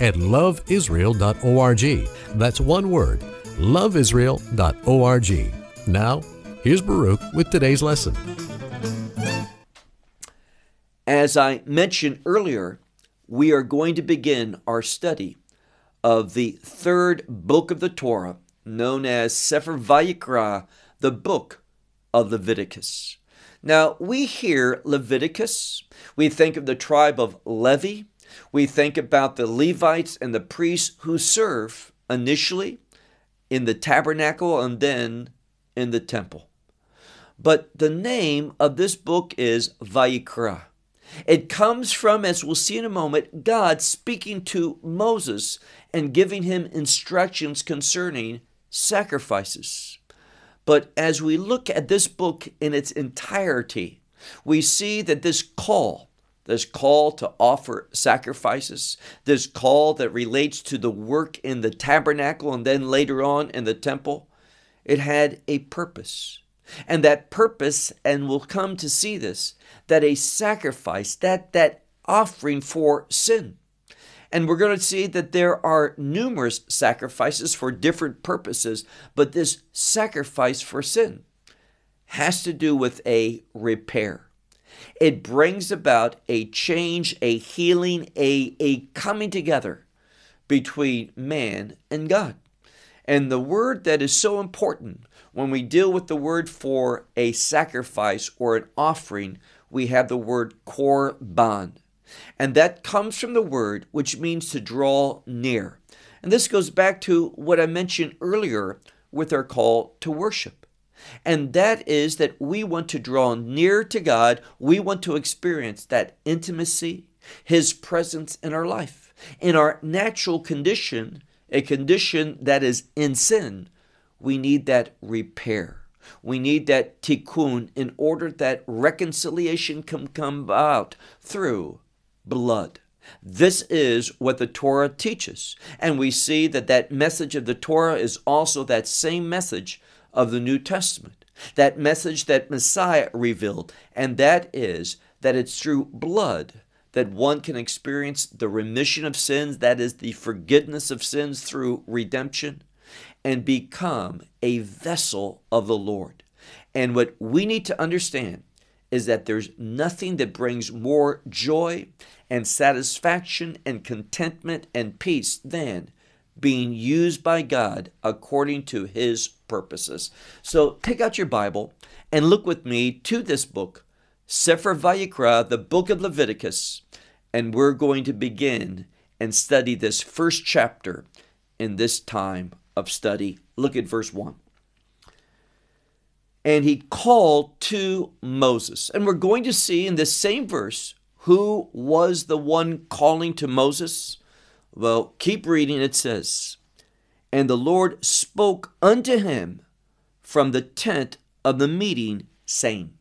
at loveisrael.org. That's one word, loveisrael.org. Now, here's Baruch with today's lesson. As I mentioned earlier, we are going to begin our study of the third book of the Torah, known as Sefer Vayikra, the book of Leviticus. Now, we hear Leviticus, we think of the tribe of Levi, we think about the Levites and the priests who serve initially in the tabernacle and then in the temple. But the name of this book is Vayikra. It comes from, as we'll see in a moment, God speaking to Moses and giving him instructions concerning sacrifices. But as we look at this book in its entirety, we see that this call, this call to offer sacrifices, this call that relates to the work in the tabernacle and then later on in the temple, it had a purpose. And that purpose, and we'll come to see this, that a sacrifice, that that offering for sin. And we're going to see that there are numerous sacrifices for different purposes, but this sacrifice for sin has to do with a repair. It brings about a change, a healing, a, a coming together between man and God. And the word that is so important when we deal with the word for a sacrifice or an offering, we have the word korban. And that comes from the word which means to draw near. And this goes back to what I mentioned earlier with our call to worship. And that is that we want to draw near to God. We want to experience that intimacy, His presence in our life. In our natural condition, a condition that is in sin, we need that repair. We need that tikkun in order that reconciliation can come about through blood. This is what the Torah teaches. And we see that that message of the Torah is also that same message of the New Testament. That message that Messiah revealed. And that is that it's through blood that one can experience the remission of sins, that is, the forgiveness of sins through redemption and become a vessel of the Lord. And what we need to understand is that there's nothing that brings more joy and satisfaction and contentment and peace than being used by God according to His purposes. So take out your Bible and look with me to this book, Sefer Vayikra, the book of Leviticus, and we're going to begin and study this first chapter in this time of study. Look at verse 1. And he called to Moses. And we're going to see in this same verse who was the one calling to Moses. Well, keep reading. It says, And the Lord spoke unto him from the tent of the meeting, saying,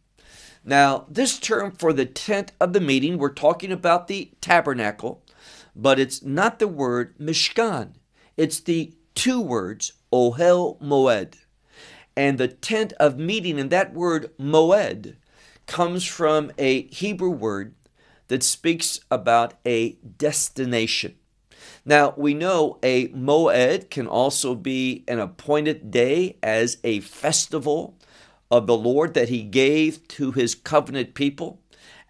Now, this term for the tent of the meeting, we're talking about the tabernacle, but it's not the word Mishkan. It's the two words, Ohel Moed. And the tent of meeting, and that word Moed comes from a Hebrew word that speaks about a destination. Now, we know a Moed can also be an appointed day as a festival of the Lord that He gave to His covenant people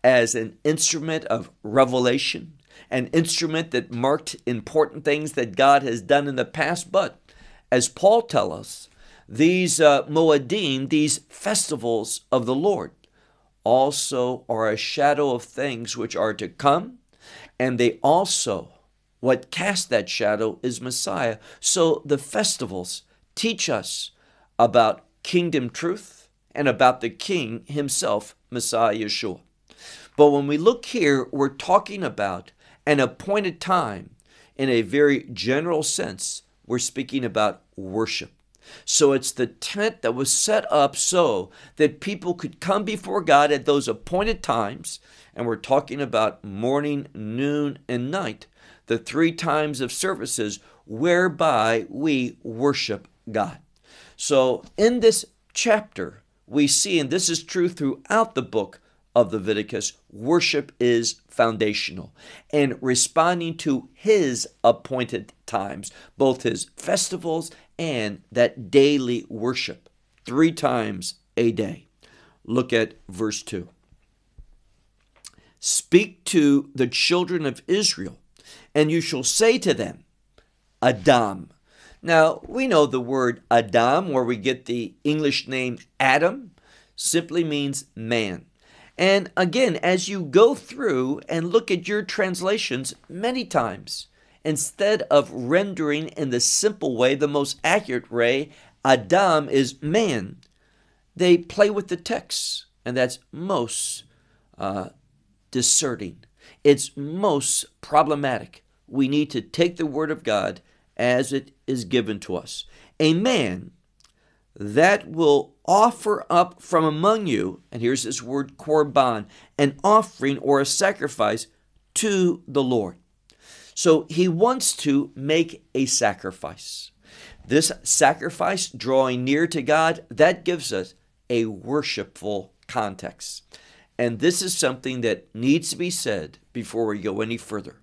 as an instrument of revelation an instrument that marked important things that God has done in the past. But as Paul tells us, these uh, Moedim, these festivals of the Lord, also are a shadow of things which are to come, and they also, what cast that shadow is Messiah. So the festivals teach us about kingdom truth and about the king himself, Messiah Yeshua. But when we look here, we're talking about an appointed time in a very general sense, we're speaking about worship. So it's the tent that was set up so that people could come before God at those appointed times. And we're talking about morning, noon, and night, the three times of services whereby we worship God. So in this chapter, we see, and this is true throughout the book of Leviticus, worship is foundational and responding to his appointed times, both his festivals and that daily worship, three times a day. Look at verse 2. Speak to the children of Israel, and you shall say to them, Adam. Now, we know the word Adam, where we get the English name Adam, simply means man. And again, as you go through and look at your translations many times, instead of rendering in the simple way, the most accurate way, Adam is man, they play with the text, and that's most uh, discerning. It's most problematic. We need to take the Word of God as it is given to us. A man that will offer up from among you, and here's this word korban, an offering or a sacrifice to the Lord. So he wants to make a sacrifice. This sacrifice, drawing near to God, that gives us a worshipful context. And this is something that needs to be said before we go any further.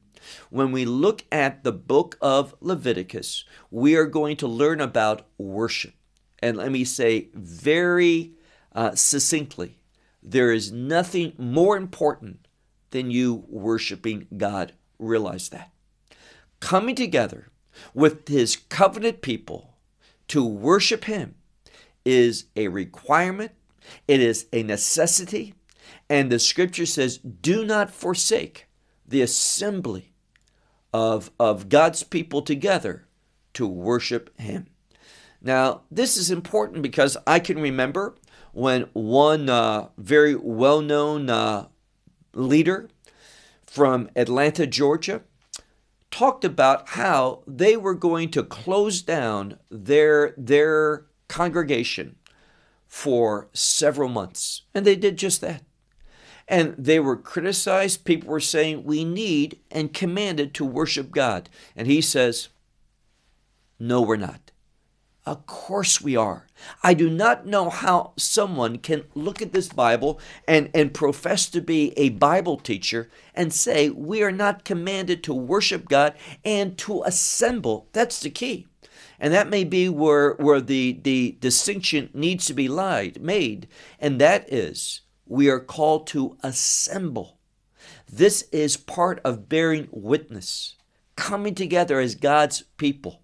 When we look at the book of Leviticus, we are going to learn about worship. And let me say very uh, succinctly there is nothing more important than you worshiping God. Realize that. Coming together with His covenant people to worship Him is a requirement, it is a necessity, and the scripture says, do not forsake the assembly of, of God's people together to worship Him. Now, this is important because I can remember when one uh, very well known uh, leader from Atlanta, Georgia, talked about how they were going to close down their, their congregation for several months. And they did just that. And they were criticized. People were saying, We need and commanded to worship God. And he says, No, we're not. Of course we are. I do not know how someone can look at this Bible and, and profess to be a Bible teacher and say we are not commanded to worship God and to assemble. That's the key. And that may be where, where the, the distinction needs to be lied, made. And that is we are called to assemble. This is part of bearing witness, coming together as God's people,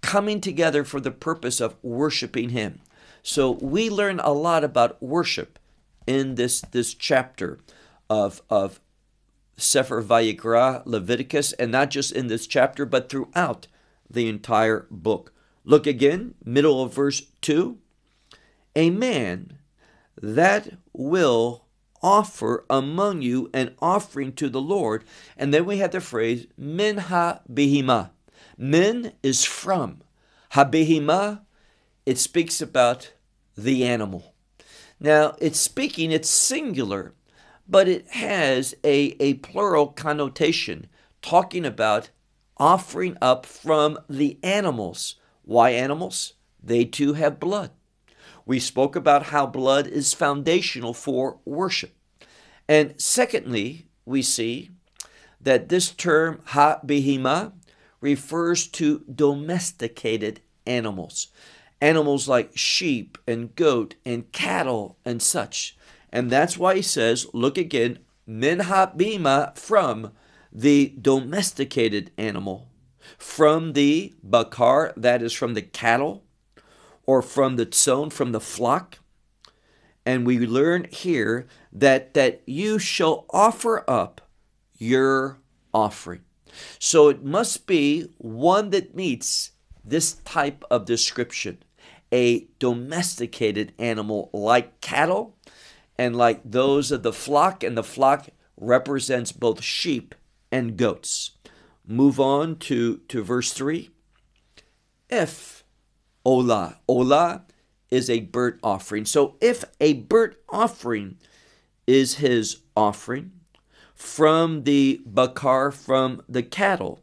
coming together for the purpose of worshiping Him. So we learn a lot about worship in this, this chapter of, of Sefer Vayikra, Leviticus, and not just in this chapter, but throughout the entire book. Look again, middle of verse 2. A man that will offer among you an offering to the Lord. And then we have the phrase min ha behima. Min is from. Ha behima, it speaks about the animal. Now, it's speaking, it's singular, but it has a, a plural connotation, talking about offering up from the animals. Why animals? They too have blood. We spoke about how blood is foundational for worship. And secondly, we see that this term ha behima refers to domesticated animals. Animals like sheep and goat and cattle and such. And that's why he says, look again, min ha behima from the domesticated animal, from the bakar, that is from the cattle, or from the tzon, from the flock. And we learn here that, that you shall offer up your offering. So it must be one that meets this type of description a domesticated animal like cattle and like those of the flock, and the flock represents both sheep and goats. Move on to, to verse 3. if Olah, Olah is a burnt offering. So if a burnt offering is his offering from the bakar, from the cattle,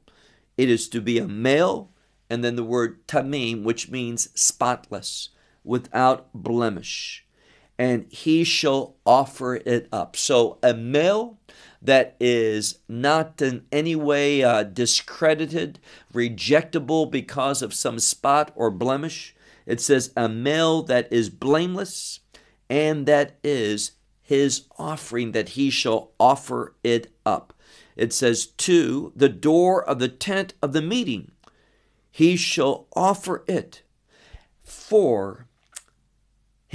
it is to be a male, and then the word tamim, which means spotless, without blemish. And he shall offer it up. So a male that is not in any way uh, discredited, rejectable because of some spot or blemish. It says, a male that is blameless, and that is his offering, that he shall offer it up. It says, to the door of the tent of the meeting, he shall offer it for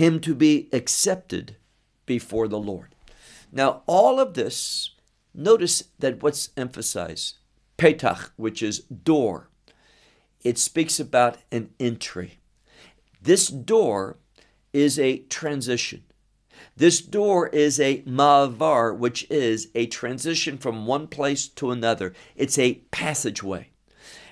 him to be accepted before the Lord. Now, all of this, notice that what's emphasized, petach, which is door, it speaks about an entry. This door is a transition. This door is a mavar, which is a transition from one place to another. It's a passageway.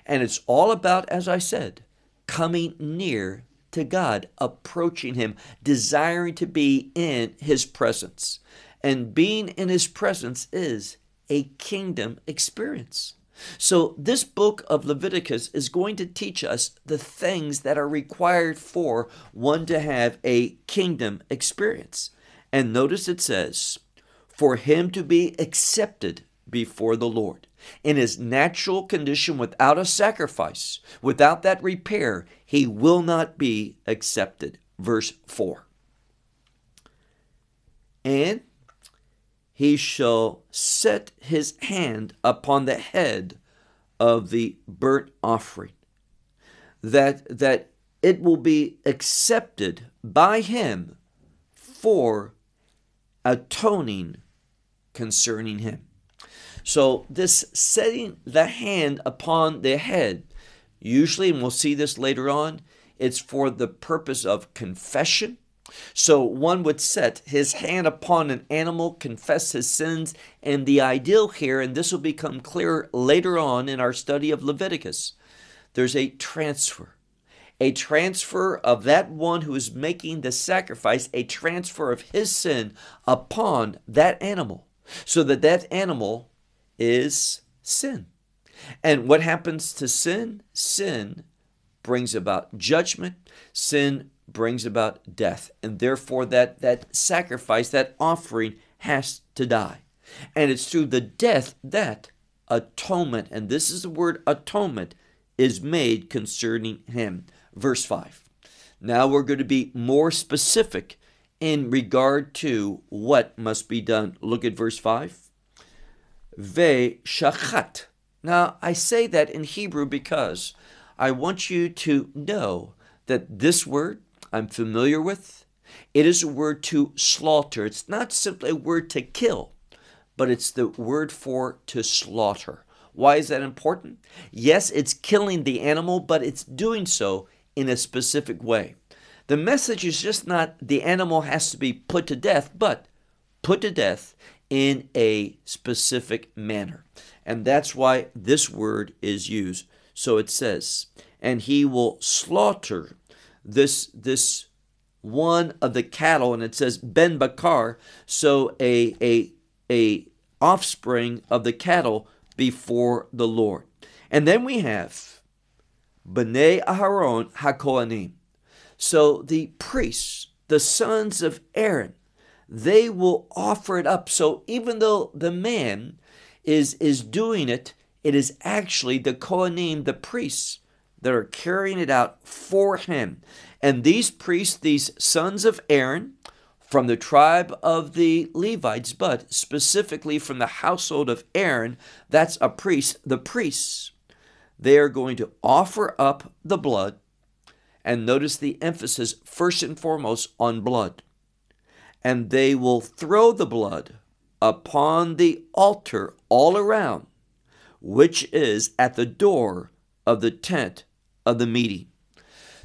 And it's all about, as I said, coming near to God, approaching Him, desiring to be in His presence. And being in His presence is a kingdom experience. So, this book of Leviticus is going to teach us the things that are required for one to have a kingdom experience. And notice it says, for him to be accepted before the Lord. In his natural condition, without a sacrifice, without that repair, he will not be accepted. Verse 4. And he shall set his hand upon the head of the burnt offering, that, that it will be accepted by him for atoning concerning him. So, this setting the hand upon the head, usually, and we'll see this later on, it's for the purpose of confession. So, one would set his hand upon an animal, confess his sins, and the ideal here, and this will become clear later on in our study of Leviticus, there's a transfer a transfer of that one who is making the sacrifice, a transfer of his sin upon that animal, so that that animal is sin. And what happens to sin? Sin brings about judgment, sin brings about death, and therefore that, that sacrifice, that offering has to die. And it's through the death that atonement, and this is the word atonement, is made concerning him. Verse 5. Now we're going to be more specific in regard to what must be done. Look at verse 5 ve shachat. Now, I say that in Hebrew because I want you to know that this word I'm familiar with. It is a word to slaughter. It's not simply a word to kill, but it's the word for to slaughter. Why is that important? Yes, it's killing the animal, but it's doing so in a specific way. The message is just not the animal has to be put to death, but put to death in a specific manner. And that's why this word is used. So it says, and he will slaughter this this one of the cattle, and it says Ben Bakar, so a a a offspring of the cattle before the Lord. And then we have Bnei Aharon HaKohanim. So the priests, the sons of Aaron, they will offer it up. So even though the man is, is doing it, it is actually the Kohanim, the priests, that are carrying it out for him. And these priests, these sons of Aaron, from the tribe of the Levites, but specifically from the household of Aaron, that's a priest, the priests, they are going to offer up the blood. And notice the emphasis, first and foremost, on blood and they will throw the blood upon the altar all around, which is at the door of the tent of the meeting.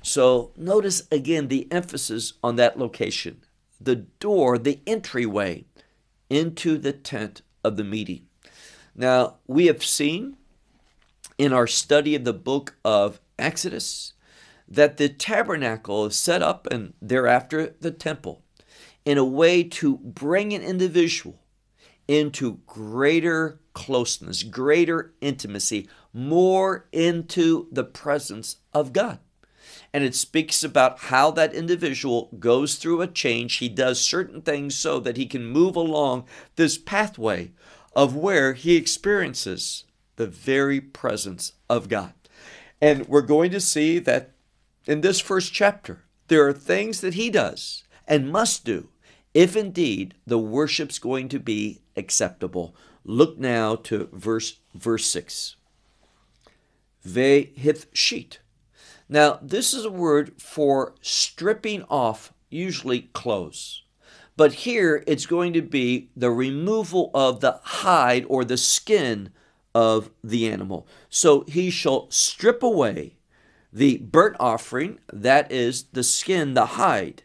So notice again the emphasis on that location the door, the entryway into the tent of the meeting. Now, we have seen in our study of the book of Exodus that the tabernacle is set up and thereafter the temple in a way to bring an individual into greater closeness, greater intimacy, more into the presence of God. And it speaks about how that individual goes through a change. He does certain things so that he can move along this pathway of where he experiences the very presence of God. And we're going to see that in this first chapter, there are things that he does and must do if indeed the worship's going to be acceptable. Look now to verse verse 6. Ve hifshit. Now, this is a word for stripping off, usually clothes. But here it's going to be the removal of the hide or the skin of the animal. So he shall strip away the burnt offering, that is the skin, the hide,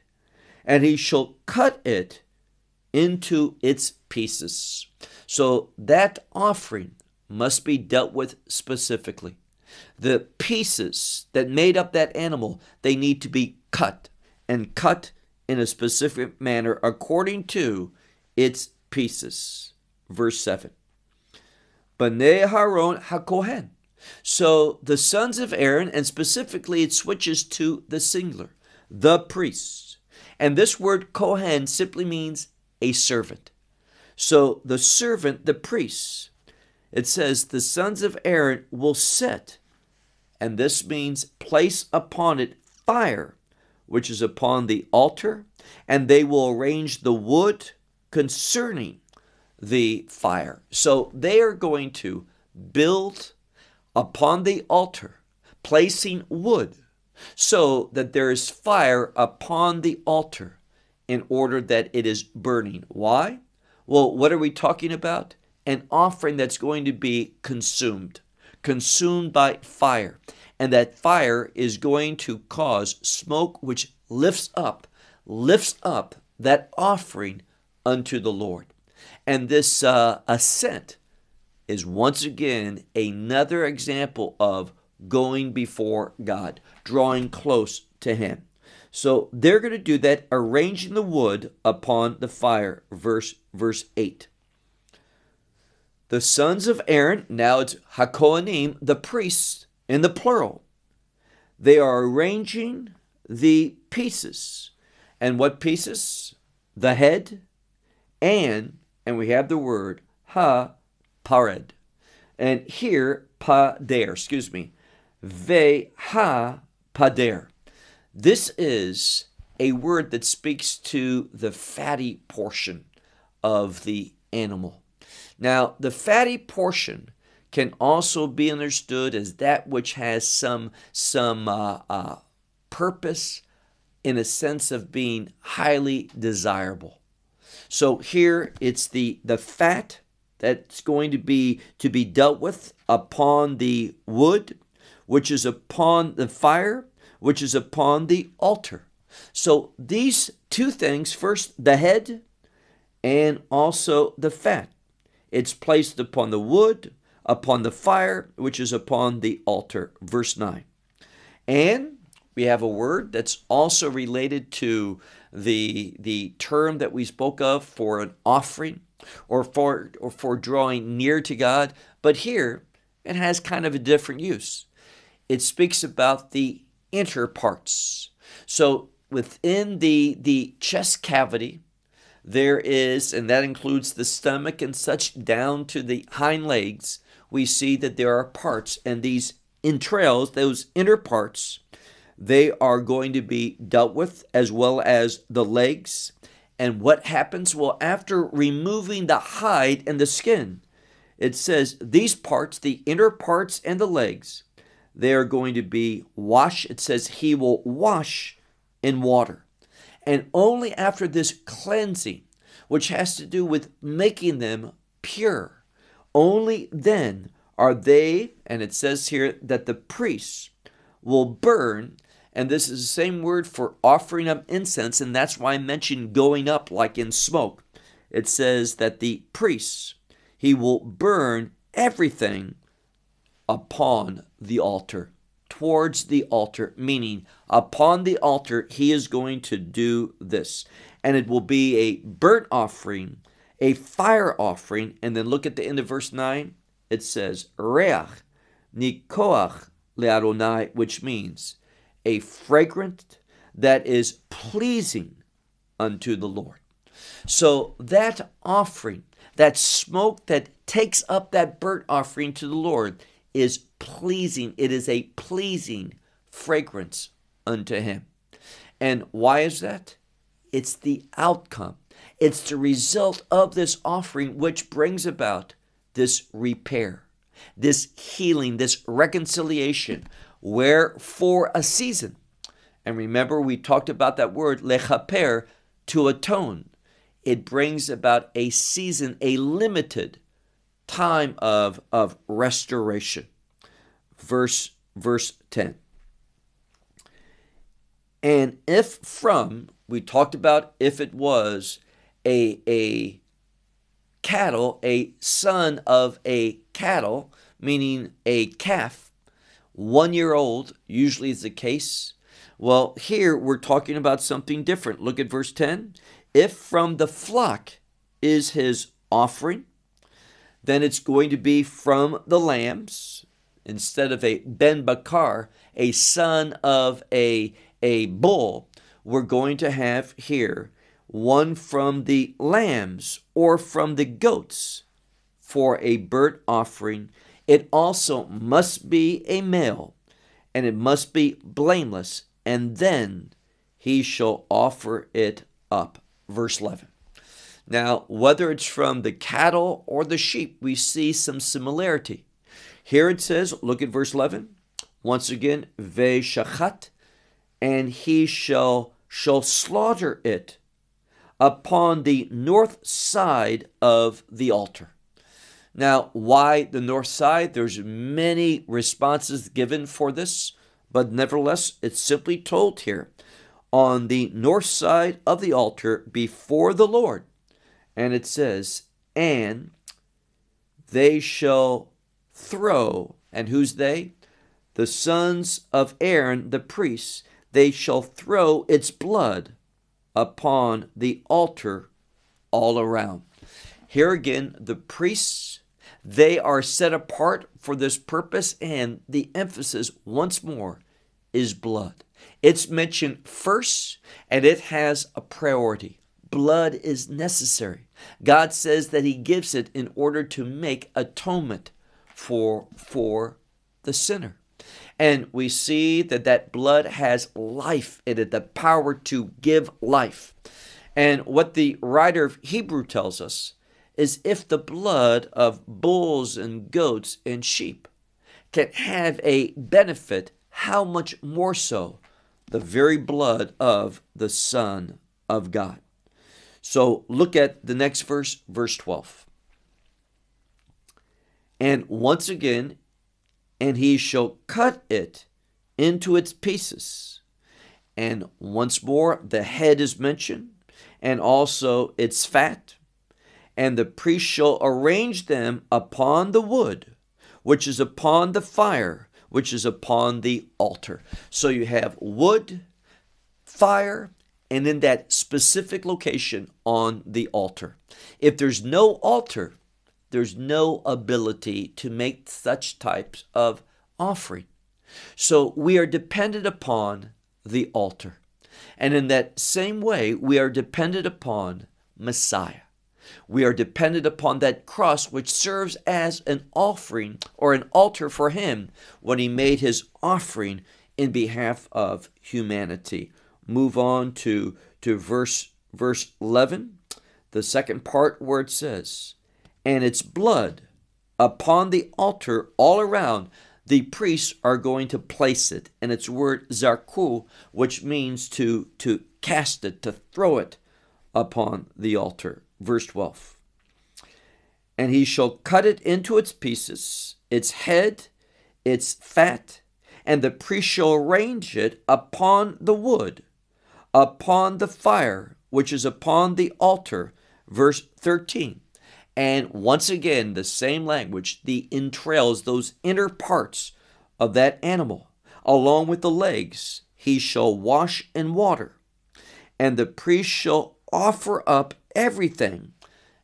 and he shall cut it into its pieces. So that offering must be dealt with specifically. The pieces that made up that animal, they need to be cut and cut in a specific manner according to its pieces. Verse 7. Bnei Aharon HaKohen. So the sons of Aaron, and specifically it switches to the singular, the priests. And this word Kohen simply means a servant. So the servant, the priests, it says the sons of Aaron will set, and this means place upon it fire, which is upon the altar, and they will arrange the wood concerning the fire. So they are going to build upon the altar, placing wood so that there is fire upon the altar in order that it is burning. Why? Well, what are we talking about? An offering that's going to be consumed, consumed by fire. And that fire is going to cause smoke which lifts up, lifts up that offering unto the Lord. And this uh, ascent is once again another example of going before God, drawing close to Him. So they're going to do that, arranging the wood upon the fire. Verse verse 8. The sons of Aaron, now it's Hakohanim, the priests in the plural. They are arranging the pieces. And what pieces? The head and and we have the word ha pared. And here pader, excuse me, ve ha pader. This is a word that speaks to the fatty portion of the animal. Now, the fatty portion can also be understood as that which has some some uh, uh, purpose in a sense of being highly desirable. So here it's the the fat that's going to be to be dealt with upon the wood, which is upon the fire, which is upon the altar. So these two things, first the head and also the fat. It's placed upon the wood, upon the fire, which is upon the altar. Verse 9. And we have a word that's also related to the the term that we spoke of for an offering or for or for drawing near to God, but here it has kind of a different use. It speaks about the inner parts. So within the the chest cavity there is and that includes the stomach and such down to the hind legs we see that there are parts and these entrails those inner parts they are going to be dealt with as well as the legs. And what happens? Well, after removing the hide and the skin, it says these parts, the inner parts and the legs, they are going to be washed. It says he will wash in water. And only after this cleansing, which has to do with making them pure, only then are they, and it says here that the priests will burn and this is the same word for offering up incense, and that's why I mentioned going up like in smoke. It says that the priests, he will burn everything upon the altar. towards the altar, meaning upon the altar, he is going to do this. And it will be a burnt offering, a fire offering. And then look at the end of verse 9. It says, Reach nichoach le'adonai, which means a fragrant that is pleasing unto the Lord. So that offering, that smoke that takes up that burnt offering to the Lord, is pleasing. It is a pleasing fragrance unto him. And why is that? It's the outcome. It's the result of this offering which brings about this repair, this healing, this reconciliation, where for a season. And remember, we talked about that word, lechaper, to atone. It brings about a season, a limited time of, of restoration. Verse, verse 10. And if from, we talked about if it was a, a cattle, a son of a cattle, meaning a calf, one year old, usually is the case. Well, here we're talking about something different. Look at verse 10. If from the flock is his offering, then it's going to be from the lambs instead of a ben bakar, a son of a, a bull. We're going to have here one from the lambs or from the goats for a burnt offering. It also must be a male, and it must be blameless, and then he shall offer it up. Verse 11. Now, whether it's from the cattle or the sheep, we see some similarity. Here it says, look at verse 11. Once again, ve shachat, and he shall shall slaughter it upon the north side of the altar. Now, why the north side? There's many responses given for this, but nevertheless, it's simply told here on the north side of the altar before the Lord. And it says, and they shall throw, and who's they? The sons of Aaron, the priests, they shall throw its blood upon the altar all around. Here again, the priests, they are set apart for this purpose, and the emphasis once more is blood. It's mentioned first, and it has a priority. Blood is necessary. God says that He gives it in order to make atonement for, for the sinner. And we see that that blood has life in it, the power to give life. And what the writer of Hebrew tells us is if the blood of bulls and goats and sheep can have a benefit, how much more so the very blood of the Son of God? So look at the next verse, verse 12. And once again, and he shall cut it into its pieces. And once more, the head is mentioned, and also its fat. And the priest shall arrange them upon the wood, which is upon the fire, which is upon the altar. So you have wood, fire, and in that specific location on the altar. If there's no altar, there's no ability to make such types of offering. So we are dependent upon the altar. And in that same way, we are dependent upon Messiah. We are dependent upon that cross which serves as an offering or an altar for him when he made his offering in behalf of humanity. Move on to, to verse, verse 11, the second part where it says, and its blood upon the altar all around, the priests are going to place it. And it's word zarku, which means to, to cast it, to throw it upon the altar. Verse 12. And he shall cut it into its pieces, its head, its fat, and the priest shall arrange it upon the wood, upon the fire, which is upon the altar. Verse 13. And once again, the same language, the entrails, those inner parts of that animal, along with the legs, he shall wash in water, and the priest shall offer up everything,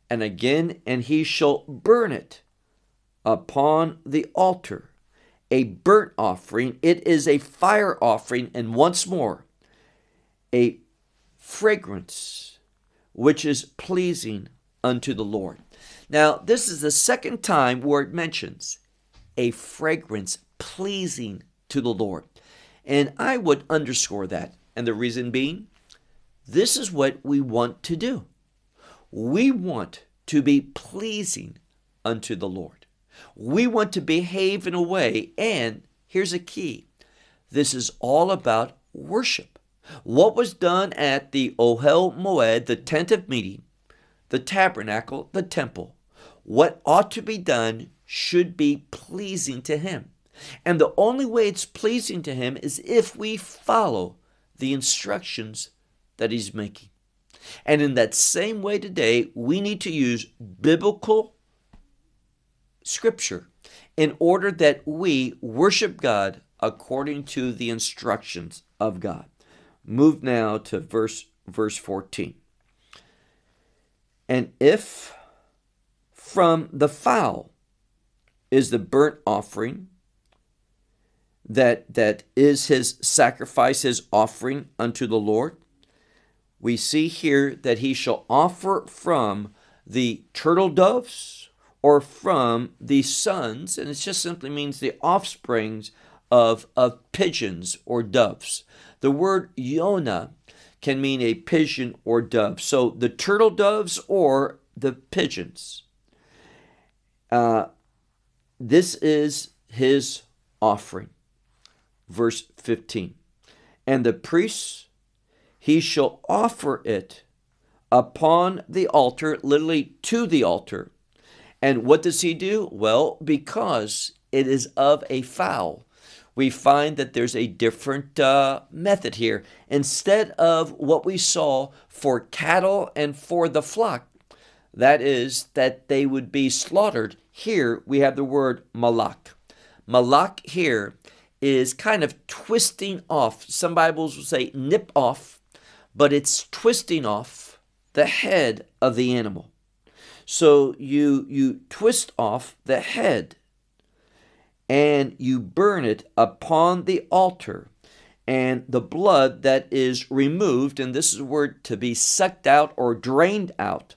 and again, and he shall burn it upon the altar. A burnt offering, it is a fire offering, and once more, a fragrance which is pleasing unto the Lord. Now, this is the second time where it mentions a fragrance pleasing to the Lord. And I would underscore that. And the reason being, this is what we want to do. We want to be pleasing unto the Lord. We want to behave in a way, and here's a key this is all about worship. What was done at the Ohel Moed, the tent of meeting, the tabernacle, the temple, what ought to be done should be pleasing to Him. And the only way it's pleasing to Him is if we follow the instructions that He's making. And in that same way today, we need to use biblical scripture in order that we worship God according to the instructions of God. Move now to verse verse 14. And if from the fowl is the burnt offering that that is his sacrifice his offering unto the Lord we see here that he shall offer from the turtle doves or from the sons, and it just simply means the offsprings of, of pigeons or doves. The word Yonah can mean a pigeon or dove. So the turtle doves or the pigeons. Uh, this is his offering. Verse 15. And the priests he shall offer it upon the altar, literally to the altar. And what does he do? Well, because it is of a fowl, we find that there's a different uh, method here. Instead of what we saw for cattle and for the flock, that is, that they would be slaughtered, here we have the word malak. Malak here is kind of twisting off. Some Bibles will say nip off but it's twisting off the head of the animal. So you you twist off the head and you burn it upon the altar and the blood that is removed and this is word to be sucked out or drained out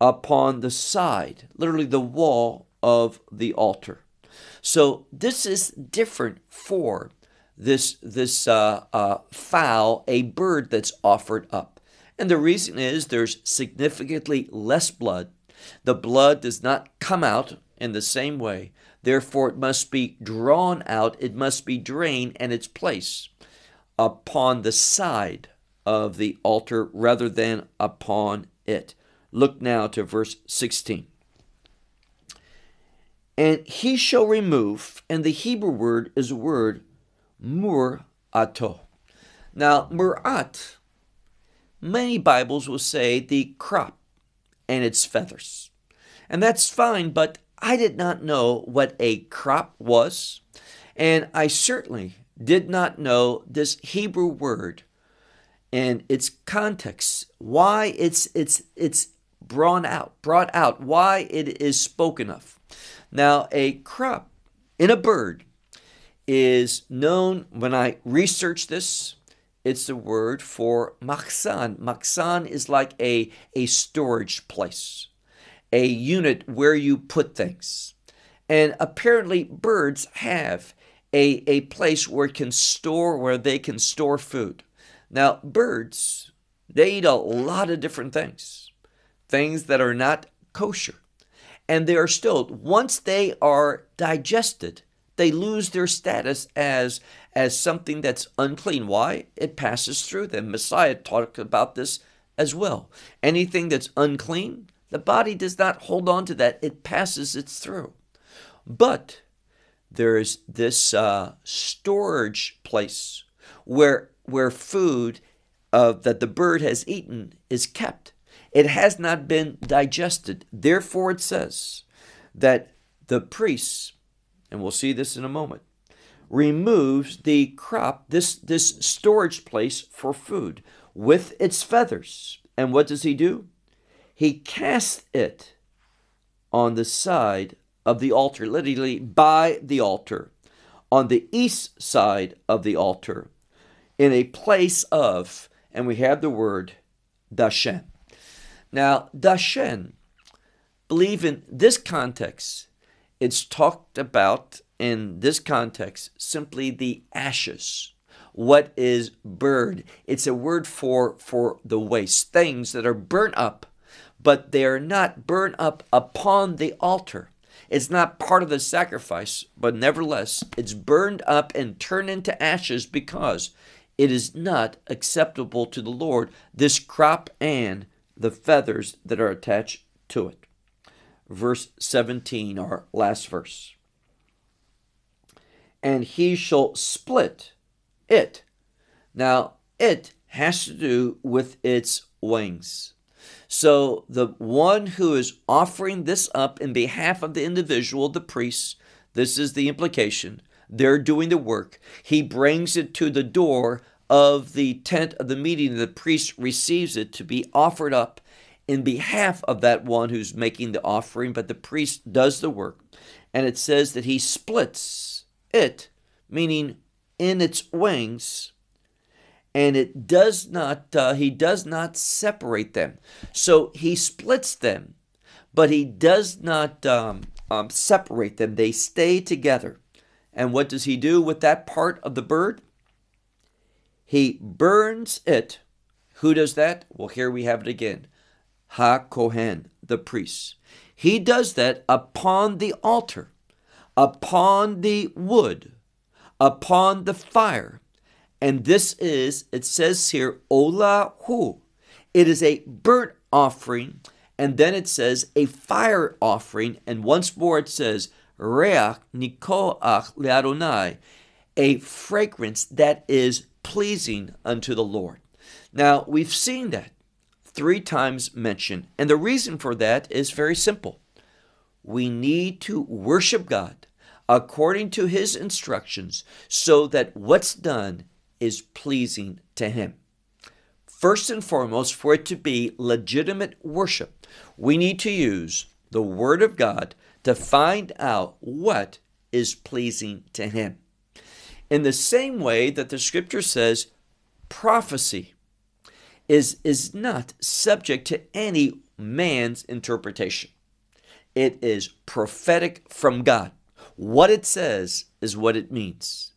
upon the side literally the wall of the altar so this is different for this this uh, uh, fowl, a bird that's offered up. And the reason is there's significantly less blood. The blood does not come out in the same way. Therefore, it must be drawn out, it must be drained, and its place upon the side of the altar rather than upon it. Look now to verse 16. And he shall remove, and the Hebrew word is a word murato. Now, murat, many Bibles will say the crop and its feathers. And that's fine, but I did not know what a crop was, and I certainly did not know this Hebrew word and its context, why it's it's it's brought out, brought out, why it is spoken of. Now, a crop in a bird is known when I research this. It's the word for machsan. Machsan is like a, a storage place, a unit where you put things. And apparently, birds have a, a place where can store where they can store food. Now, birds, they eat a lot of different things, things that are not kosher. And they are still, once they are digested, they lose their status as as something that's unclean. Why? It passes through them. Messiah talked about this as well. Anything that's unclean, the body does not hold on to that. It passes it through. But there is this uh, storage place where where food uh, that the bird has eaten is kept. It has not been digested. Therefore, it says that the priests and we'll see this in a moment, removes the crop, this, this storage place for food, with its feathers. And what does he do? He cast it on the side of the altar, literally by the altar, on the east side of the altar, in a place of, and we have the word dashen. Now, dashen, believe in this context, it's talked about in this context simply the ashes. What is burned? It's a word for for the waste things that are burnt up but they are not burnt up upon the altar it's not part of the sacrifice but nevertheless it's burned up and turned into ashes because it is not acceptable to the lord this crop and the feathers that are attached to it verse 17, our last verse. And he shall split it. Now, it has to do with its wings. So, the one who is offering this up in behalf of the individual, the priest, this is the implication. They're doing the work. He brings it to the door of the tent of the meeting. The priest receives it to be offered up in behalf of that one who's making the offering, but the priest does the work. And it says that he splits it, meaning in its wings, and it does not, uh, he does not separate them. So he splits them, but he does not um, um, separate them. They stay together. And what does he do with that part of the bird? He burns it. Who does that? Well, here we have it again. Ha Kohen, the priest. He does that upon the altar, upon the wood, upon the fire. And this is, it says here, Ola Hu. It is a burnt offering. And then it says a fire offering. And once more it says, Reiach Nichoach Leadonai, a fragrance that is pleasing unto the Lord. Now, we've seen that three times mentioned. And the reason for that is very simple. We need to worship God according to His instructions so that what's done is pleasing to Him. First and foremost, for it to be legitimate worship, we need to use the Word of God to find out what is pleasing to Him. In the same way that the Scripture says, prophecy is, is not subject to any man's interpretation. It is prophetic from God. What it says is what it means.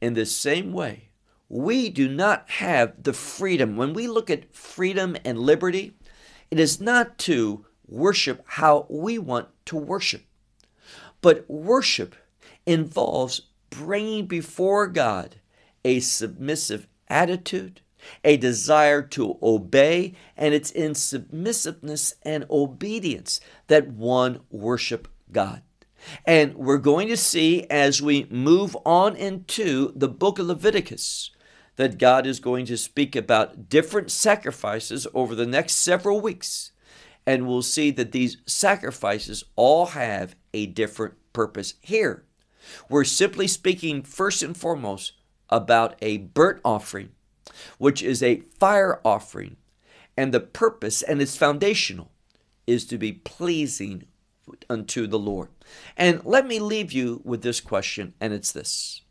In the same way, we do not have the freedom. When we look at freedom and liberty, it is not to worship how we want to worship. But worship involves bringing before God a submissive attitude, a desire to obey, and it's in submissiveness and obedience that one worship God. And we're going to see as we move on into the book of Leviticus that God is going to speak about different sacrifices over the next several weeks. And we'll see that these sacrifices all have a different purpose here. We're simply speaking first and foremost about a burnt offering which is a fire offering. And the purpose, and it's foundational, is to be pleasing unto the Lord. And let me leave you with this question, and it's this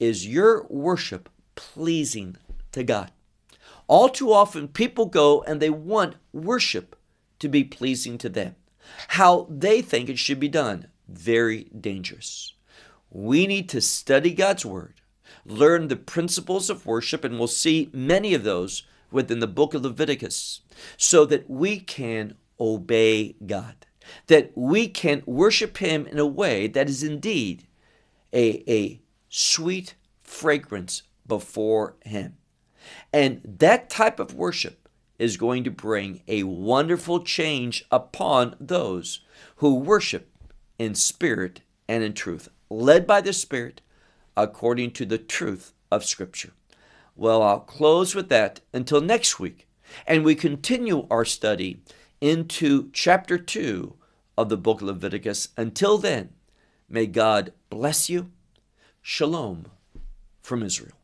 Is your worship pleasing to God? All too often, people go and they want worship to be pleasing to them. How they think it should be done, very dangerous. We need to study God's Word learn the principles of worship, and we'll see many of those within the book of Leviticus, so that we can obey God, that we can worship Him in a way that is indeed a, a sweet fragrance before Him. And that type of worship is going to bring a wonderful change upon those who worship in spirit and in truth, led by the Spirit, according to the truth of Scripture. Well, I'll close with that until next week, and we continue our study into chapter 2 of the book of Leviticus. Until then, may God bless you, Shalom from Israel.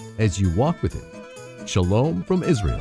as you walk with Him. Shalom from Israel.